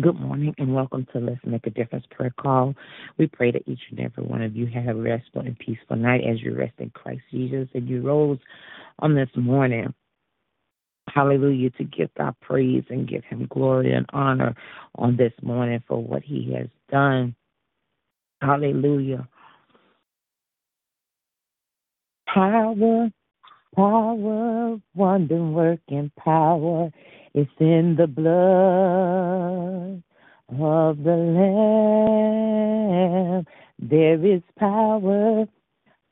Good morning and welcome to Let's Make a Difference prayer call. We pray that each and every one of you have a restful and peaceful night as you rest in Christ Jesus and you rose on this morning. Hallelujah, to give God praise and give him glory and honor on this morning for what he has done. Hallelujah. Power, power, wonder working power it's in the blood of the Lamb. There is power,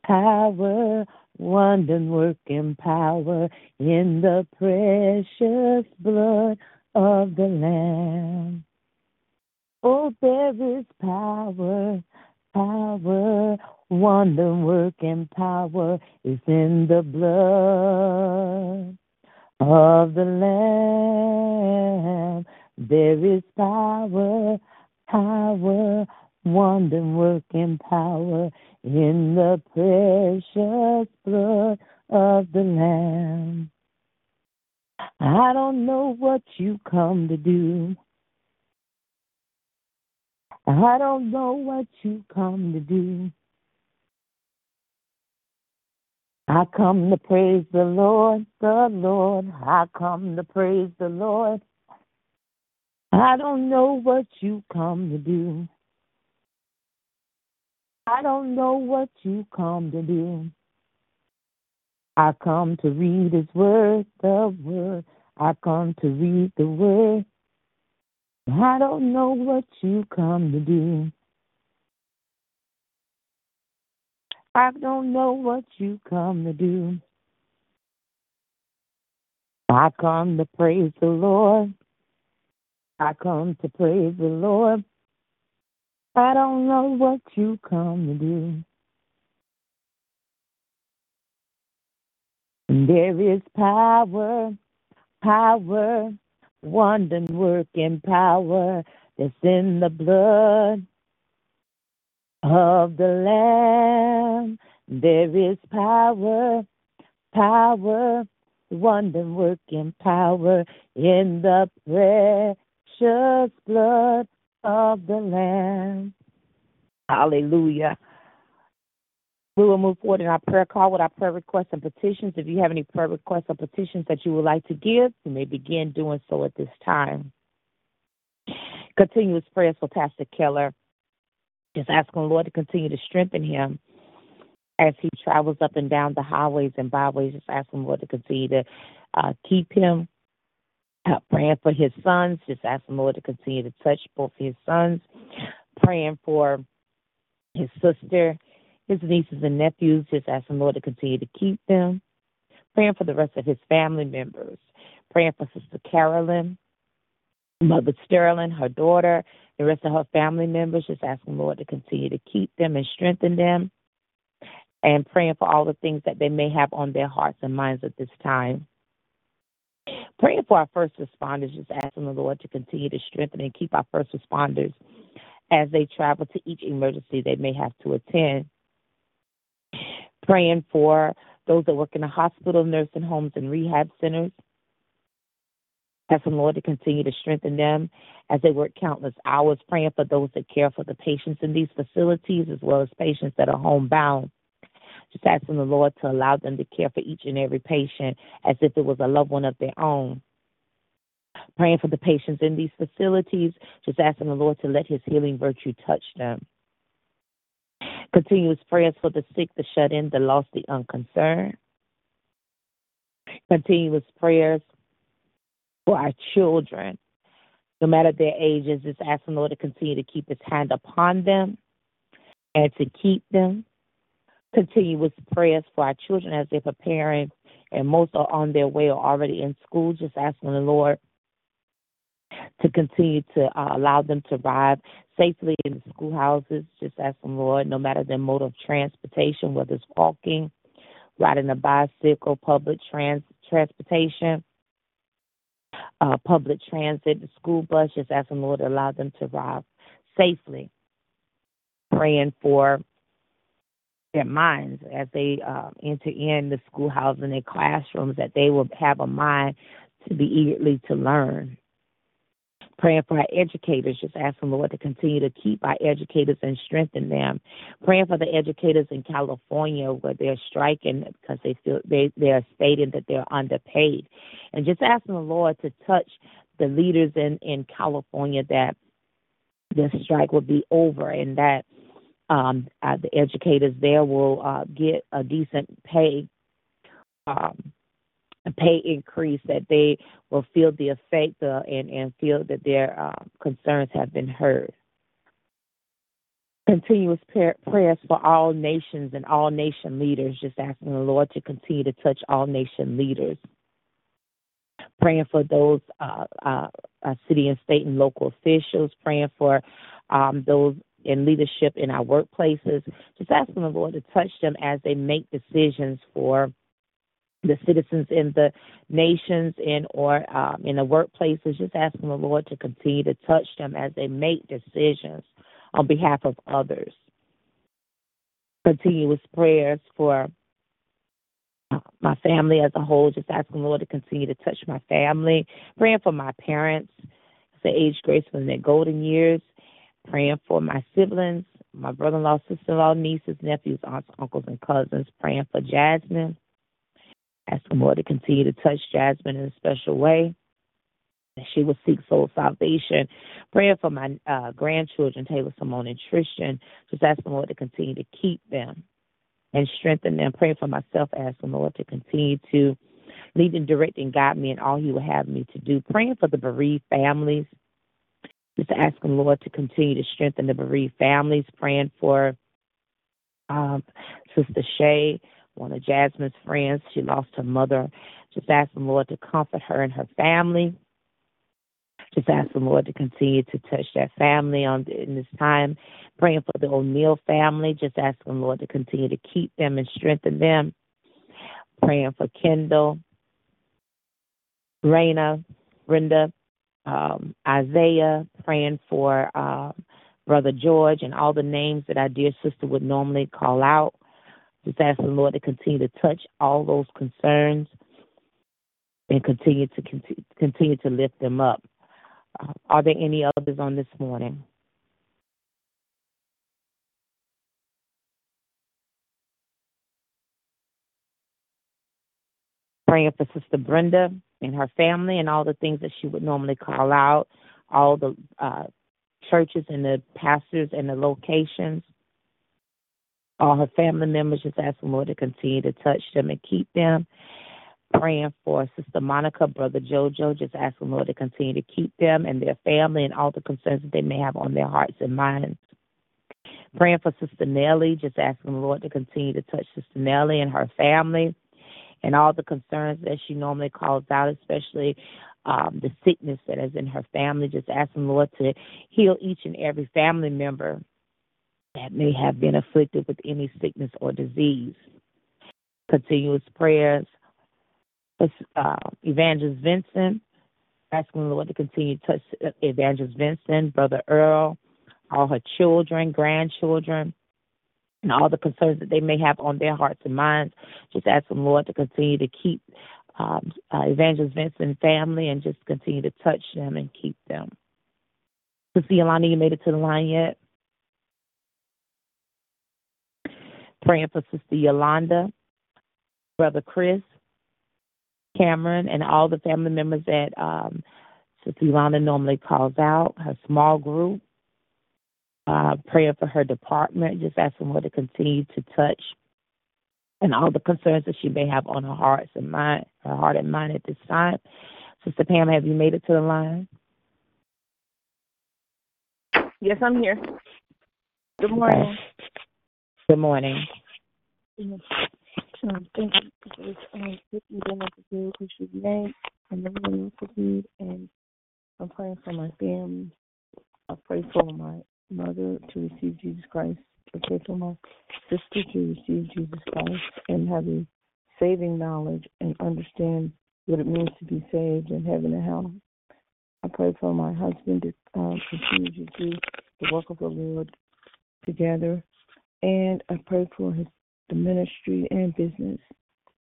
power, wonder working power in the precious blood of the Lamb. Oh, there is power, power, wonder working power is in the blood of the Lamb. There is power, power, wonder working power in the precious blood of the Lamb. I don't know what you come to do. I don't know what you come to do. I come to praise the Lord, the Lord. I come to praise the Lord. I don't know what you come to do. I don't know what you come to do. I come to read His word, the word. I come to read the word. I don't know what you come to do. I don't know what you come to do. I come to praise the Lord. I come to praise the Lord. I don't know what you come to do. There is power, power, wonder working power that's in the blood of the Lamb. There is power, power, wonder working power in the precious blood of the Lamb. Hallelujah. We will move forward in our prayer call with our prayer requests and petitions. If you have any prayer requests or petitions that you would like to give, you may begin doing so at this time. Continuous prayers for Pastor Keller. Just asking the Lord to continue to strengthen him as he travels up and down the highways and byways. Just asking Lord to continue to uh, keep him. Uh, praying for his sons. Just asking the Lord to continue to touch both his sons. Praying for his sister his nieces and nephews, just asking Lord to continue to keep them. Praying for the rest of his family members. Praying for Sister Carolyn, Mother Sterling, her daughter, the rest of her family members, just asking the Lord to continue to keep them and strengthen them. And praying for all the things that they may have on their hearts and minds at this time. Praying for our first responders, just asking the Lord to continue to strengthen and keep our first responders as they travel to each emergency they may have to attend praying for those that work in the hospital, nursing homes, and rehab centers. Asking Lord to continue to strengthen them as they work countless hours, praying for those that care for the patients in these facilities as well as patients that are homebound. Just asking the Lord to allow them to care for each and every patient as if it was a loved one of their own. Praying for the patients in these facilities, just asking the Lord to let His healing virtue touch them. Continuous prayers for the sick, the shut in, the lost, the unconcerned. Continuous prayers for our children, no matter their ages. Just asking the Lord to continue to keep His hand upon them and to keep them. Continuous prayers for our children as they're preparing, and most are on their way or already in school. Just asking the Lord to continue to uh, allow them to arrive safely in the schoolhouses. Just asking them, Lord, no matter their mode of transportation, whether it's walking, riding a bicycle, public trans- transportation, uh, public transit, the school bus, just ask them, Lord, to allow them to arrive safely. Praying for their minds as they uh, enter in the schoolhouse and their classrooms, that they will have a mind to be eagerly to learn Praying for our educators, just asking the Lord to continue to keep our educators and strengthen them. Praying for the educators in California where they're striking because they feel they they are stating that they're underpaid, and just asking the Lord to touch the leaders in in California that this strike will be over and that um, uh, the educators there will uh, get a decent pay. Um, pay increase, that they will feel the effect uh, and, and feel that their uh, concerns have been heard. Continuous prayers for all nations and all nation leaders, just asking the Lord to continue to touch all nation leaders. Praying for those uh, uh, uh city and state and local officials, praying for um, those in leadership in our workplaces, just asking the Lord to touch them as they make decisions for the citizens in the nations and or um, in the workplaces, just asking the Lord to continue to touch them as they make decisions on behalf of others. Continuous prayers for uh, my family as a whole, just asking the Lord to continue to touch my family, praying for my parents, the age graceful in their golden years, praying for my siblings, my brother in law, sister in law, nieces, nephews, aunts, uncles, and cousins, praying for Jasmine Ask the Lord to continue to touch Jasmine in a special way. That she will seek soul salvation. Praying for my uh, grandchildren, Taylor, Simone, and Tristan. Just ask the Lord to continue to keep them and strengthen them. Praying for myself, ask the Lord to continue to lead and direct and guide me in all He will have me to do. Praying for the bereaved families. Just asking Lord to continue to strengthen the bereaved families. Praying for um, Sister Shay, one of Jasmine's friends. She lost her mother. Just ask the Lord to comfort her and her family. Just ask the Lord to continue to touch that family on in this time. Praying for the O'Neill family. Just ask the Lord to continue to keep them and strengthen them. Praying for Kendall, Raina, Brenda, um, Isaiah. Praying for um, Brother George and all the names that our dear sister would normally call out. Just ask the Lord to continue to touch all those concerns and continue to continue to lift them up. Uh, are there any others on this morning? Praying for Sister Brenda and her family and all the things that she would normally call out, all the uh, churches and the pastors and the locations, all her family members. Just asking Lord to continue to touch them and keep them praying for Sister Monica, Brother Jojo, just asking Lord to continue to keep them and their family and all the concerns that they may have on their hearts and minds. Praying for Sister Nellie, just asking the Lord to continue to touch Sister Nellie and her family and all the concerns that she normally calls out, especially um, the sickness that is in her family. Just asking the Lord to heal each and every family member that may have been afflicted with any sickness or disease. Continuous prayers uh, Evangelist Vincent, asking the Lord to continue to touch uh, Evangelist Vincent, Brother Earl, all her children, grandchildren, and all the concerns that they may have on their hearts and minds. Just ask the Lord to continue to keep um, uh, Evangelist Vincent family and just continue to touch them and keep them. Sister Yolanda, you made it to the line yet? Praying for Sister Yolanda, Brother Chris, Cameron and all the family members that um, Sister Yolanda normally calls out, her small group, uh, praying for her department, just asking her to continue to touch and all the concerns that she may have on her heart and mind, her heart and mind at this time. Sister Pam, have you made it to the line? Yes, I'm here. Good morning. Good morning. Um, thank you for this we should make and. And I'm praying for my family. I pray for my mother to receive Jesus Christ. I pray for my sister to receive Jesus Christ and have a saving knowledge and understand what it means to be saved in heaven and hell. I pray for my husband to um, continue to do the work of the Lord together. And I pray for his the ministry and business.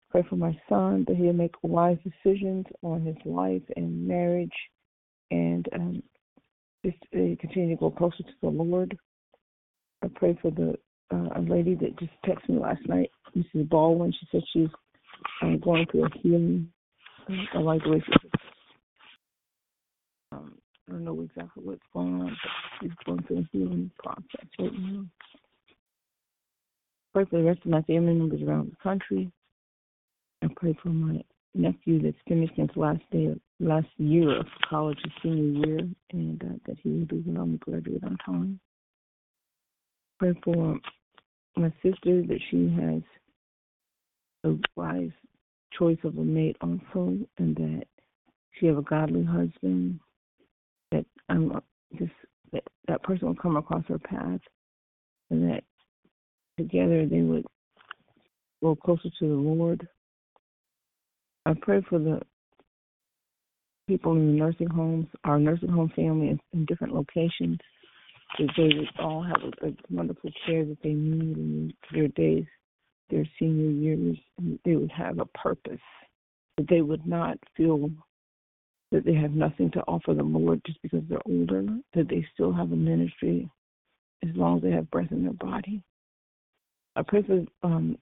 Pray for my son that he'll make wise decisions on his life and marriage and um, just uh, continue to go closer to the Lord. I pray for the uh, a lady that just texted me last night, Mrs. Baldwin. She said she's um, going through a healing. I like the way she. Um, I don't know exactly what's going on, but she's going through a healing process right now pray for the rest of my family members around the country. I pray for my nephew that's finishing his last day of last year of college, his senior year, and uh, that he will be well and graduate on time. Pray for my sister that she has a wise choice of a mate also, and that she have a godly husband. That I'm just that that person will come across her path, and that together they would go closer to the Lord. I pray for the people in the nursing homes, our nursing home family in, different locations, that they would all have a, a wonderful care that they need in their days, their senior years, and they would have a purpose. That they would not feel that they have nothing to offer the Lord just because they're older, that they still have a ministry as long as they have breath in their body. I pray for um,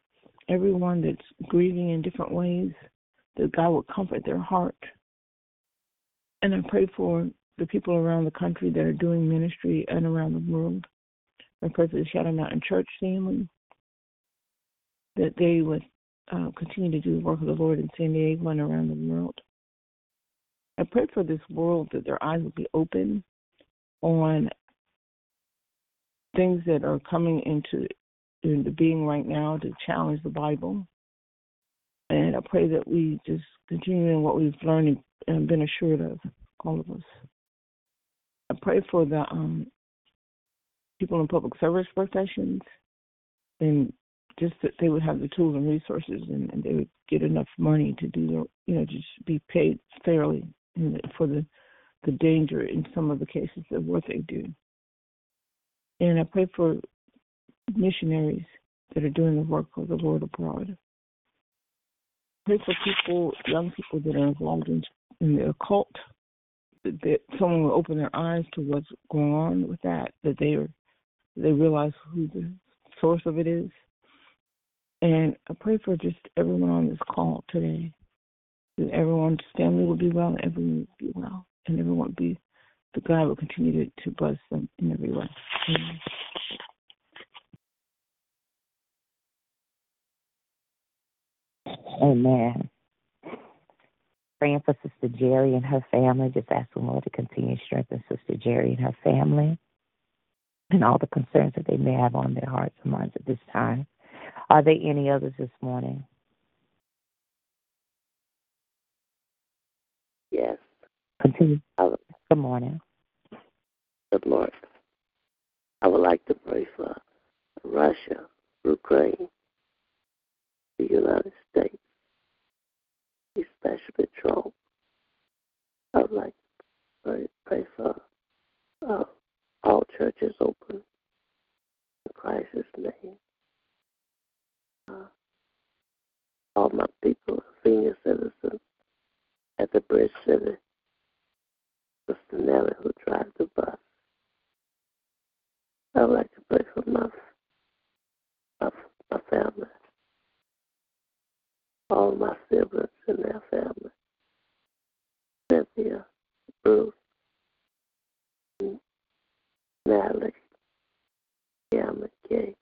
everyone that's grieving in different ways, that God will comfort their heart. And I pray for the people around the country that are doing ministry and around the world. I pray for the Shadow Mountain Church family, that they would uh, continue to do the work of the Lord in San Diego and around the world. I pray for this world that their eyes would be open on things that are coming into into being right now to challenge the Bible. And I pray that we just continue in what we've learned and been assured of, all of us. I pray for the um, people in public service professions and just that they would have the tools and resources and, and they would get enough money to do their, you know, just be paid fairly for the, the danger in some of the cases of what they do. And I pray for missionaries that are doing the work of the Lord abroad. Pray for people, young people that are involved in, in the occult, that, that someone will open their eyes to what's going on with that, that they are they realize who the source of it is. And I pray for just everyone on this call today, that everyone's family will be well, everyone will be well, and everyone will be, that God will continue to, to bless them in every way. Amen. Amen. Praying for Sister Jerry and her family, just ask asking Lord to continue to strengthen Sister Jerry and her family and all the concerns that they may have on their hearts and minds at this time. Are there any others this morning? Yes. Continue. Good morning. Good morning. I would like to pray for Russia, Ukraine, the United States, especially patrol. I would like to pray, pray for uh, all churches open in Christ's name. Uh, all my people, senior citizens at the Bridge City, Sister Nellie who drives the bus. I would like to pray for my, my, my family, all my siblings and their family, Cynthia, Bruce, Natalie, yeah, McKay.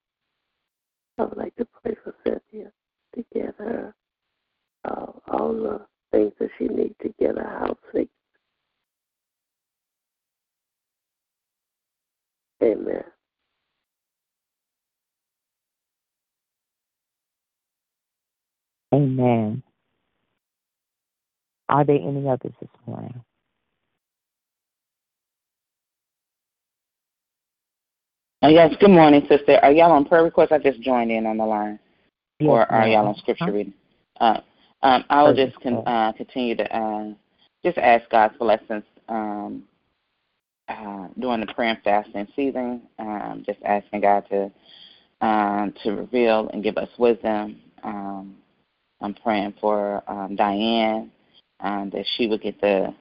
I would like to pray for Cynthia to get her uh, all the things that she needs to get her house fixed. Amen. Amen. Are there any others this morning? Uh, yes, good morning, sister. Are y'all on prayer request? I just joined in on the line. Yes, or are y'all on scripture reading? Uh, um, I will just con- uh, continue to uh, just ask God's blessings um, uh, during the prayer and fasting season. Um, just asking God to um, to reveal and give us wisdom. I'm praying for um, Diane um, that she would get the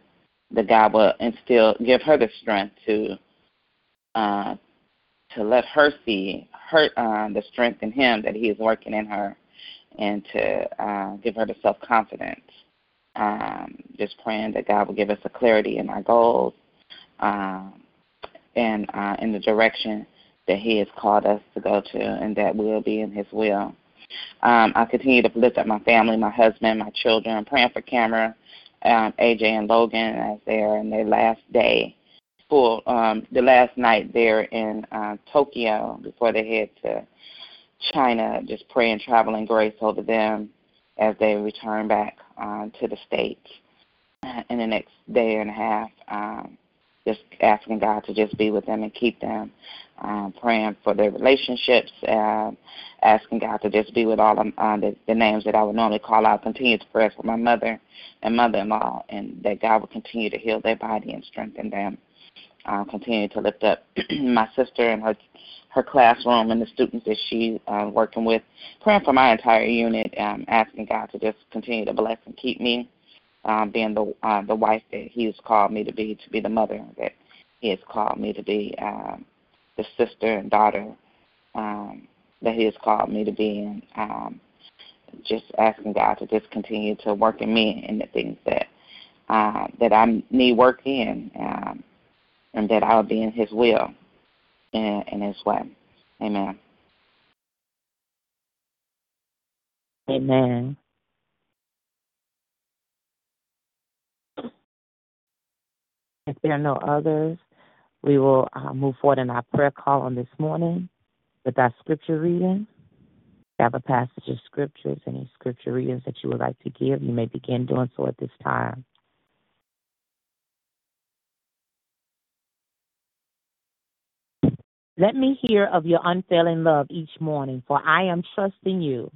the God will instill, give her the strength to uh, to let her see her uh, the strength in Him that He is working in her, and to uh, give her the self confidence. Um, just praying that God will give us a clarity in our goals, um, and uh, in the direction that He has called us to go to, and that will be in His will. Um, I continue to lift up my family, my husband, my children. I'm praying for Camera, um, AJ, and Logan as they are in their last day full um, the last night there in uh, Tokyo before they head to China. Just praying traveling grace over them as they return back uh, to the states in the next day and a half. Um, just asking God to just be with them and keep them. Um, praying for their relationships. Uh, asking God to just be with all of uh, the, the names that I would normally call out. Continue to pray for my mother and mother-in-law, and that God will continue to heal their body and strengthen them uh, continue to lift up my sister and her her classroom and the students that she's uh, working with. Praying for my entire unit, um, asking God to just continue to bless and keep me, um, being the uh, the wife that He has called me to be, to be the mother that He has called me to be, um, the sister and daughter um, that He has called me to be, and um, just asking God to just continue to work in me in the things that uh, that I need work in. Um, and that I will be in His will and in His way. Amen. Amen. If there are no others, we will uh, move forward in our prayer call on this morning with our scripture reading. If you have a passage of scriptures, any scripture readings that you would like to give, you may begin doing so at this time. Let me hear of your unfailing love each morning, for I am trusting you.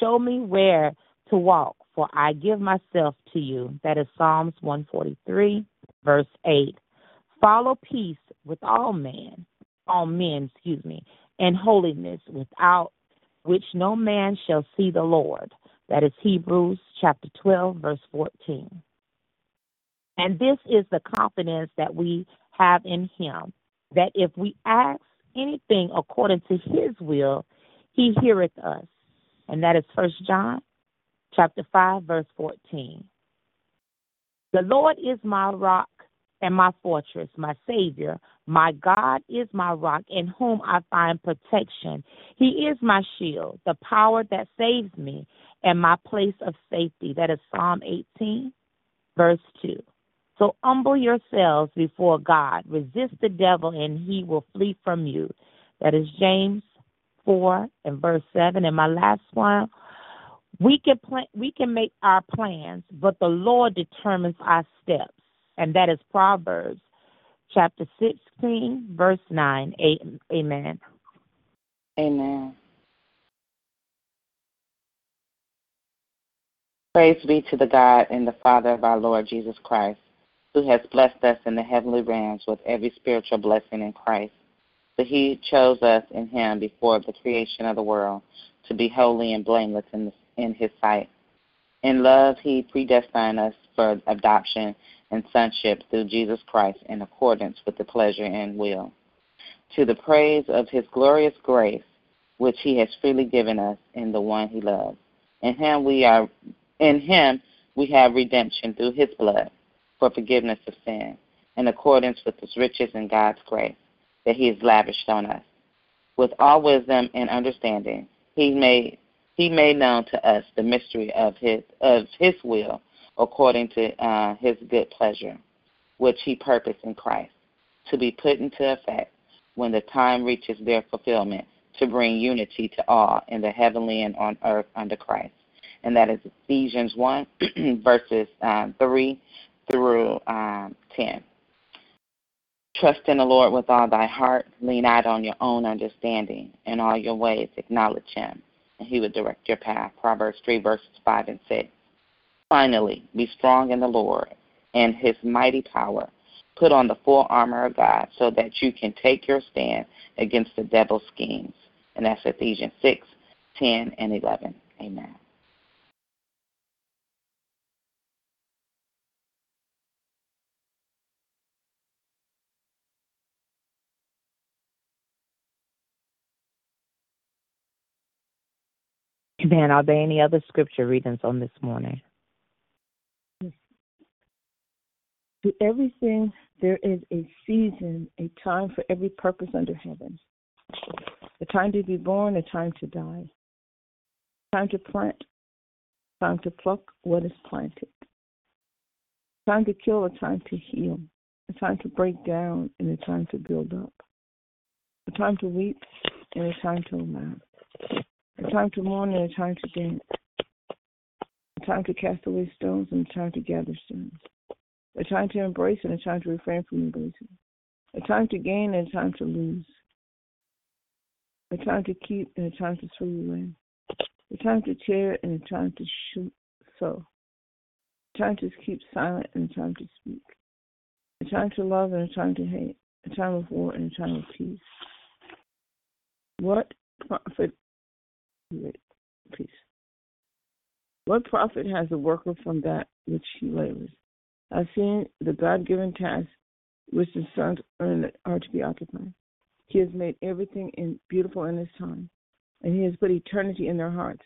Show me where to walk, for I give myself to you. That is Psalms 143, verse 8. Follow peace with all men, all men, excuse me, and holiness without which no man shall see the Lord. That is Hebrews chapter 12, verse 14. And this is the confidence that we have in him, that if we ask anything according to his will, he heareth us. And that is First John chapter 5, verse 14. The Lord is my rock and my fortress, my Savior. My God is my rock in whom I find protection. He is my shield, the power that saves me, and my place of safety. That is Psalm 18, verse 2. So humble yourselves before God. Resist the devil, and he will flee from you. That is James 4 and verse 7. And my last one, we can plan, we can make our plans, but the Lord determines our steps. And that is Proverbs chapter 16, verse 9. Amen. Amen. Praise be to the God and the Father of our Lord Jesus Christ, who has blessed us in the heavenly realms with every spiritual blessing in Christ. For he chose us in him before the creation of the world to be holy and blameless in, in his sight. In love, he predestined us for adoption and sonship through Jesus Christ in accordance with the pleasure and will. To the praise of his glorious grace, which he has freely given us in the one he loves. In him we are in him we have redemption through his blood for forgiveness of sin, in accordance with his riches and God's grace that he has lavished on us. With all wisdom and understanding, he made he made known to us the mystery of his of his will according to uh, his good pleasure, which he purposed in Christ, to be put into effect when the time reaches their fulfillment, to bring unity to all in the heavenly and on earth under Christ. And that is Ephesians 1, verses um, 3 through um, 10. Trust in the Lord with all thy heart. Lean out on your own understanding. In all your ways, acknowledge him, and he will direct your path. Proverbs 3, verses 5 and 6. Finally, be strong in the Lord and his mighty power. Put on the full armor of God so that you can take your stand against the devil's schemes. And that's Ephesians 6, 10, and 11. Amen. Amen. Are there any other scripture readings on this morning? To everything, there is a season, a time for every purpose under heaven. A time to be born, a time to die. Time to plant, time to pluck what is planted. Time to kill, a time to heal. A time to break down, and a time to build up. A time to weep, and a time to laugh. A time to mourn, and a time to dance. A time to cast away stones, and a time to gather stones a time to embrace and a time to refrain from embracing, a time to gain and a time to lose, a time to keep and a time to throw away, a time to tear and a time to shoot, sow, a time to keep silent and a time to speak, a time to love and a time to hate, a time of war and a time of peace. What profit? Peace. What profit has the worker from that which he labors? I've seen the God given task which the sons are to be occupied. He has made everything in, beautiful in His time, and He has put eternity in their hearts,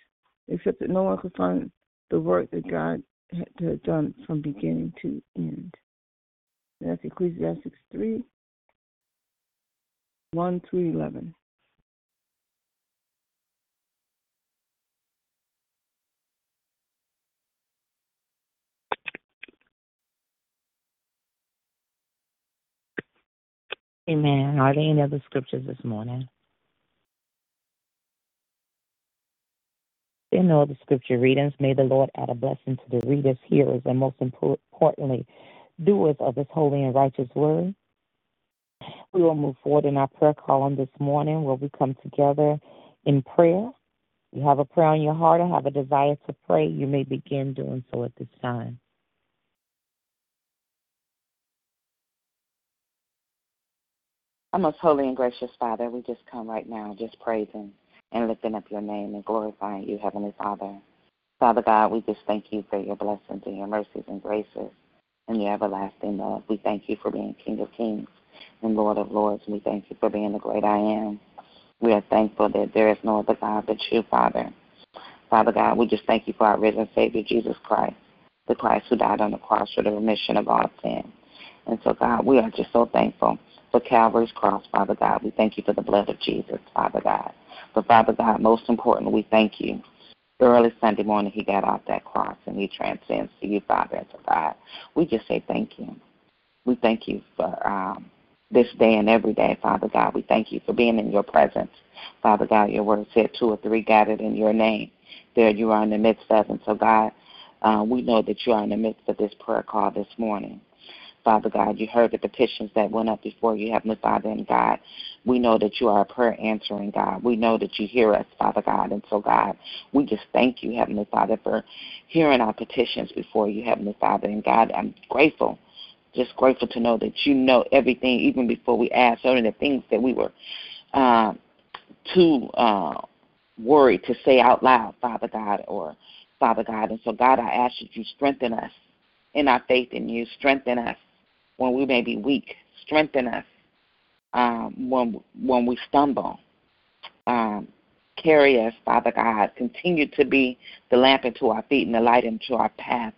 except that no one could find the work that God had done from beginning to end. That's Ecclesiastes 3 1 through 11. Amen. Are there any other scriptures this morning? There are no other scripture readings. May the Lord add a blessing to the readers, hearers, and most importantly, doers of His holy and righteous word. We will move forward in our prayer column this morning where we come together in prayer. You have a prayer on your heart or have a desire to pray, you may begin doing so at this time. Our most holy and gracious Father, we just come right now just praising and lifting up your name and glorifying you, Heavenly Father. Father God, we just thank you for your blessings and your mercies and graces and your everlasting love. We thank you for being King of Kings and Lord of Lords. We thank you for being the great I am. We are thankful that there is no other God but you, Father. Father God, we just thank you for our risen Savior, Jesus Christ, the Christ who died on the cross for the remission of all sin. And so, God, we are just so thankful for Calvary's cross, Father God. We thank you for the blood of Jesus, Father God. But, Father God, most importantly, we thank you. Early Sunday morning, he got off that cross and he transcends to you, Father. And so, God, we just say thank you. We thank you for um, this day and every day, Father God. We thank you for being in your presence. Father God, your word said two or three gathered in your name. There you are in the midst of. And so, God, uh, we know that you are in the midst of this prayer call this morning. Father God. You heard the petitions that went up before you, Heavenly Father and God. We know that you are a prayer answering God. We know that you hear us, Father God. And so, God, we just thank you, Heavenly Father, for hearing our petitions before you, Heavenly Father. And God, I'm grateful, just grateful to know that you know everything even before we ask, only the things that we were uh, too uh, worried to say out loud, Father God, or Father God. And so, God, I ask that you strengthen us in our faith in you, strengthen us when we may be weak. Strengthen us um, when when we stumble. Um, carry us, Father God. Continue to be the lamp into our feet and the light into our path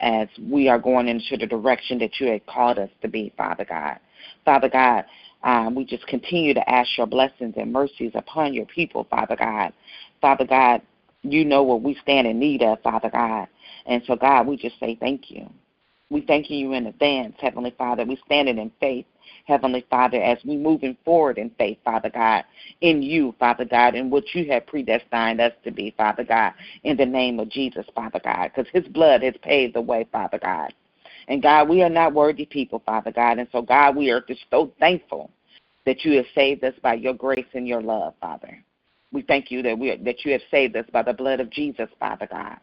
as we are going into the direction that you had called us to be, Father God. Father God, um, we just continue to ask your blessings and mercies upon your people, Father God. Father God, you know what we stand in need of, Father God. And so, God, we just say thank you. We thank you in advance, Heavenly Father. We stand in faith, Heavenly Father, as we moving forward in faith, Father God, in you, Father God, in what you have predestined us to be, Father God, in the name of Jesus, Father God, because his blood has paved the way, Father God. And God, we are not worthy people, Father God. And so, God, we are just so thankful that you have saved us by your grace and your love, Father. We thank you that we that you have saved us by the blood of Jesus, Father God.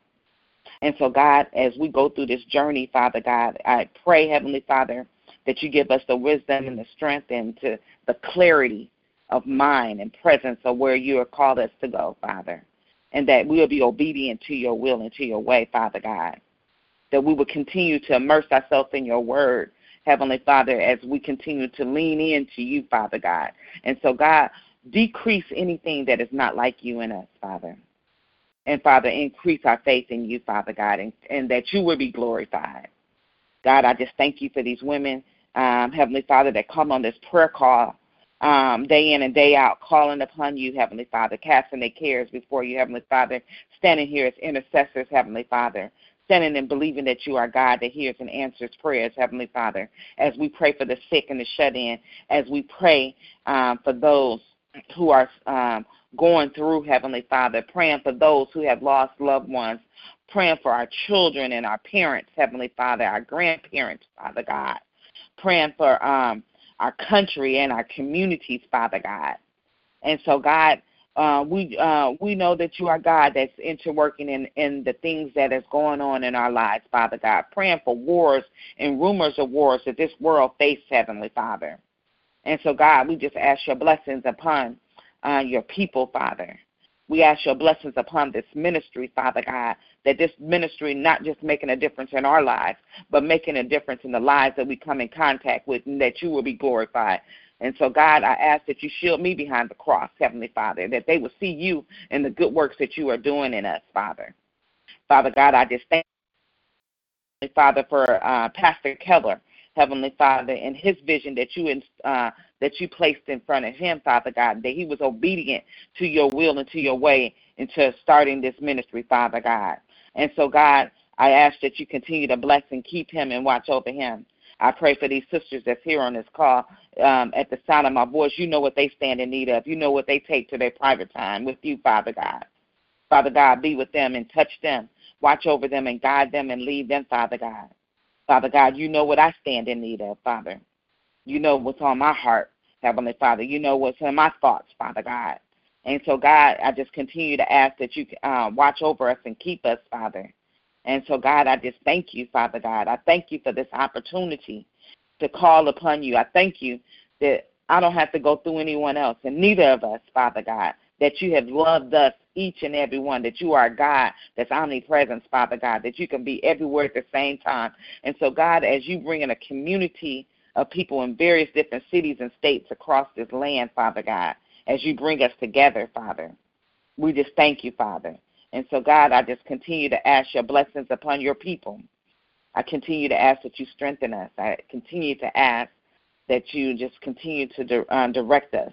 And so, God, as we go through this journey, Father God, I pray, Heavenly Father, that you give us the wisdom and the strength and to the clarity of mind and presence of where you have called us to go, Father. And that we will be obedient to your will and to your way, Father God. That we will continue to immerse ourselves in your word, Heavenly Father, as we continue to lean into you, Father God. And so, God, decrease anything that is not like you in us, Father. And Father, increase our faith in you, Father God, and, and that you will be glorified. God, I just thank you for these women, um, Heavenly Father, that come on this prayer call um, day in and day out, calling upon you, Heavenly Father, casting their cares before you, Heavenly Father, standing here as intercessors, Heavenly Father, standing and believing that you are God that hears and answers prayers, Heavenly Father, as we pray for the sick and the shut in, as we pray um, for those who are um, going through, Heavenly Father, praying for those who have lost loved ones, praying for our children and our parents, Heavenly Father, our grandparents, Father God, praying for um, our country and our communities, Father God. And so, God, uh, we uh, we know that you are God that's interworking in, in the things that is going on in our lives, Father God. Praying for wars and rumors of wars that this world faces, Heavenly Father. And so, God, we just ask your blessings upon uh, your people, Father. We ask your blessings upon this ministry, Father God, that this ministry not just making a difference in our lives, but making a difference in the lives that we come in contact with, and that you will be glorified. And so, God, I ask that you shield me behind the cross, Heavenly Father, that they will see you and the good works that you are doing in us, Father. Father God, I just thank you, Father, for uh, Pastor Keller, Heavenly Father, and his vision that you uh, that you placed in front of him, Father God, that he was obedient to your will and to your way into starting this ministry, Father God. And so, God, I ask that you continue to bless and keep him and watch over him. I pray for these sisters that's here on this call um, at the sound of my voice. You know what they stand in need of. You know what they take to their private time with you, Father God. Father God, be with them and touch them. Watch over them and guide them and lead them, Father God. Father God, you know what I stand in need of, Father. You know what's on my heart, Heavenly Father. You know what's in my thoughts, Father God. And so, God, I just continue to ask that you uh, watch over us and keep us, Father. And so, God, I just thank you, Father God. I thank you for this opportunity to call upon you. I thank you that I don't have to go through anyone else, and neither of us, Father God, that you have loved us, each and every one, that you are God that's omnipresent, Father God, that you can be everywhere at the same time. And so, God, as you bring in a community of people in various different cities and states across this land, Father God, as you bring us together, Father, we just thank you, Father. And so, God, I just continue to ask your blessings upon your people. I continue to ask that you strengthen us. I continue to ask that you just continue to uh, direct us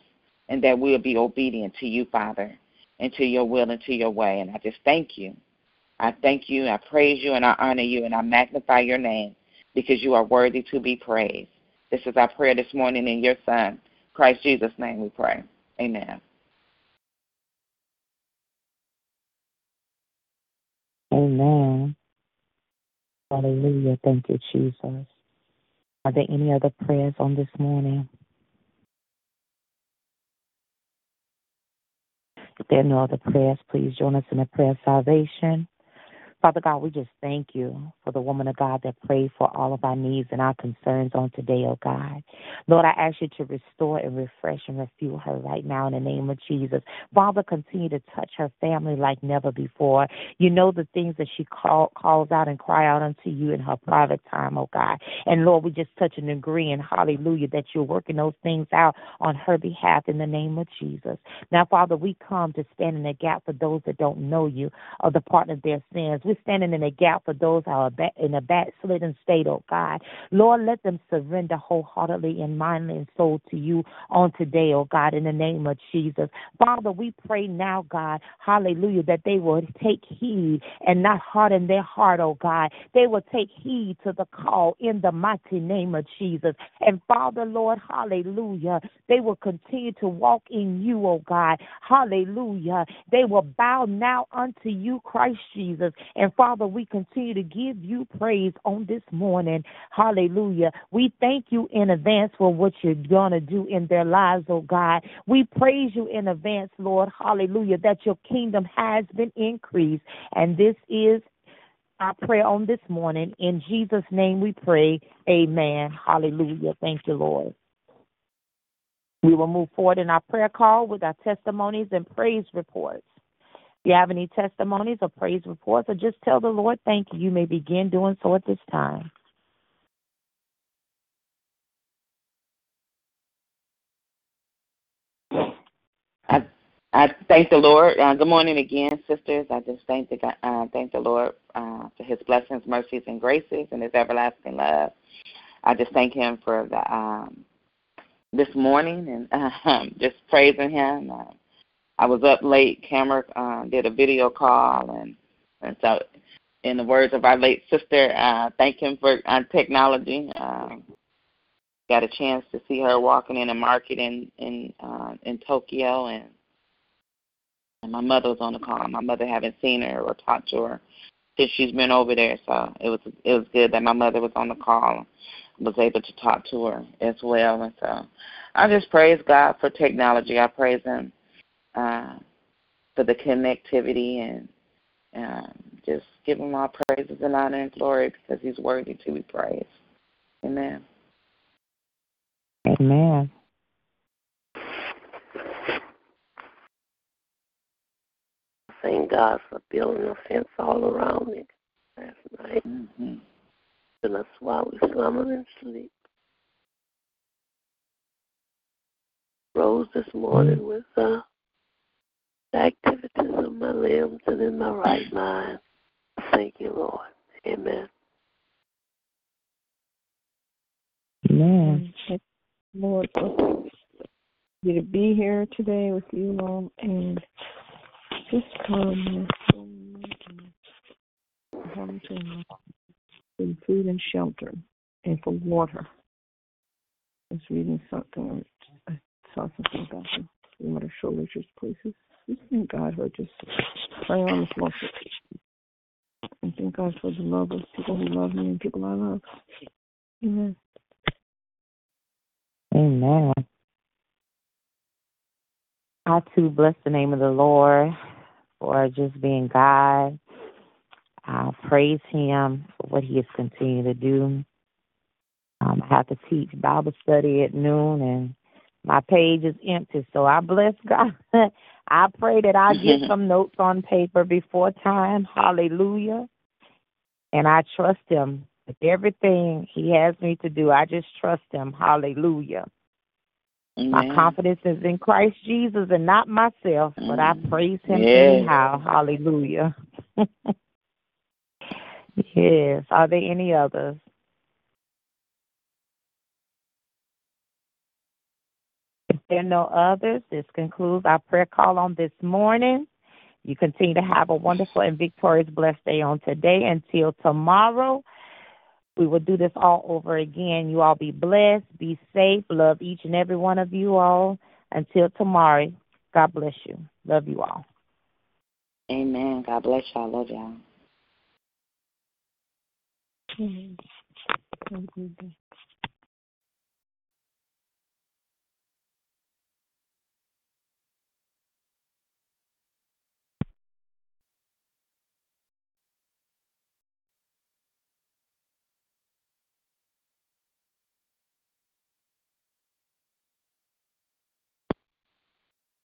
and that we'll be obedient to you, Father, and to your will and to your way. And I just thank you. I thank you, I praise you, and I honor you, and I magnify your name because you are worthy to be praised. This is our prayer this morning in your Son, Christ Jesus' name we pray. Amen. Amen. Hallelujah. Thank you, Jesus. Are there any other prayers on this morning? If there are no other prayers, please join us in a prayer of salvation. Father God, we just thank you for the woman of God that prayed for all of our needs and our concerns on today, oh God. Lord, I ask you to restore and refresh and refuel her right now in the name of Jesus. Father, continue to touch her family like never before. You know the things that she call, calls out and cry out unto you in her private time, oh God. And Lord, we just touch and agree and hallelujah that you're working those things out on her behalf in the name of Jesus. Now, Father, we come to stand in the gap for those that don't know you or the partner of their sins. We standing in a gap for those who are in a backslidden state, oh God. Lord, let them surrender wholeheartedly and mind and soul to you on today, oh God, in the name of Jesus. Father, we pray now, God, hallelujah, that they will take heed and not harden their heart, oh God. They will take heed to the call in the mighty name of Jesus. And Father, Lord, hallelujah, they will continue to walk in you, oh God. Hallelujah. They will bow now unto you, Christ Jesus. And Father, we continue to give you praise on this morning. Hallelujah. We thank you in advance for what you're going to do in their lives, oh God. We praise you in advance, Lord. Hallelujah, that your kingdom has been increased. And this is our prayer on this morning. In Jesus' name we pray. Amen. Hallelujah. Thank you, Lord. We will move forward in our prayer call with our testimonies and praise reports. You have any testimonies or praise reports, or just tell the Lord thank you, you may begin doing so at this time. I I thank the Lord. Uh, good morning again, sisters. I just thank the uh, thank the Lord uh, for His blessings, mercies, and graces, and His everlasting love. I just thank Him for the um, this morning and um, just praising Him. Uh, I was up late. Camera uh, did a video call, and and so, in the words of our late sister, uh, thank him for uh, technology. Uh, got a chance to see her walking in a market in in uh, in Tokyo, and and my mother was on the call. My mother haven't seen her or talked to her since she's been over there, so it was it was good that my mother was on the call, was able to talk to her as well, and so I just praise God for technology. I praise Him uh, for the connectivity and um, just give him all praises and honor and glory because he's worthy to be praised. Amen. Amen. Thank God for building a fence all around me last night. Mm-hmm. And that's why we slumber and sleep. Rose this morning with uh, the activities of my limbs and in my right mind. Thank you, Lord. Amen. Amen. Lord, you to be here today with you, Lord, and just come for food and shelter and for water. I was reading something, I saw something about her shoulders just places. Thank God for just praying on the floor. And thank God for the love of people who love me and people I love. Amen. Amen. I too bless the name of the Lord for just being God. I praise Him for what He has continued to do. Um, I have to teach Bible study at noon, and my page is empty. So I bless God. I pray that I get some notes on paper before time. Hallelujah. And I trust Him with everything He has me to do. I just trust Him. Hallelujah. Amen. My confidence is in Christ Jesus and not myself, but I Mm. praise Him Yes. anyhow. Hallelujah. yes. Are there any others? If there are no others, this concludes our prayer call on this morning. You continue to have a wonderful and victorious, blessed day on today. Until tomorrow, we will do this all over again. You all be blessed, be safe, love each and every one of you all. Until tomorrow, God bless you. Love you all. Amen. God bless y'all. Love y'all. Have a good day.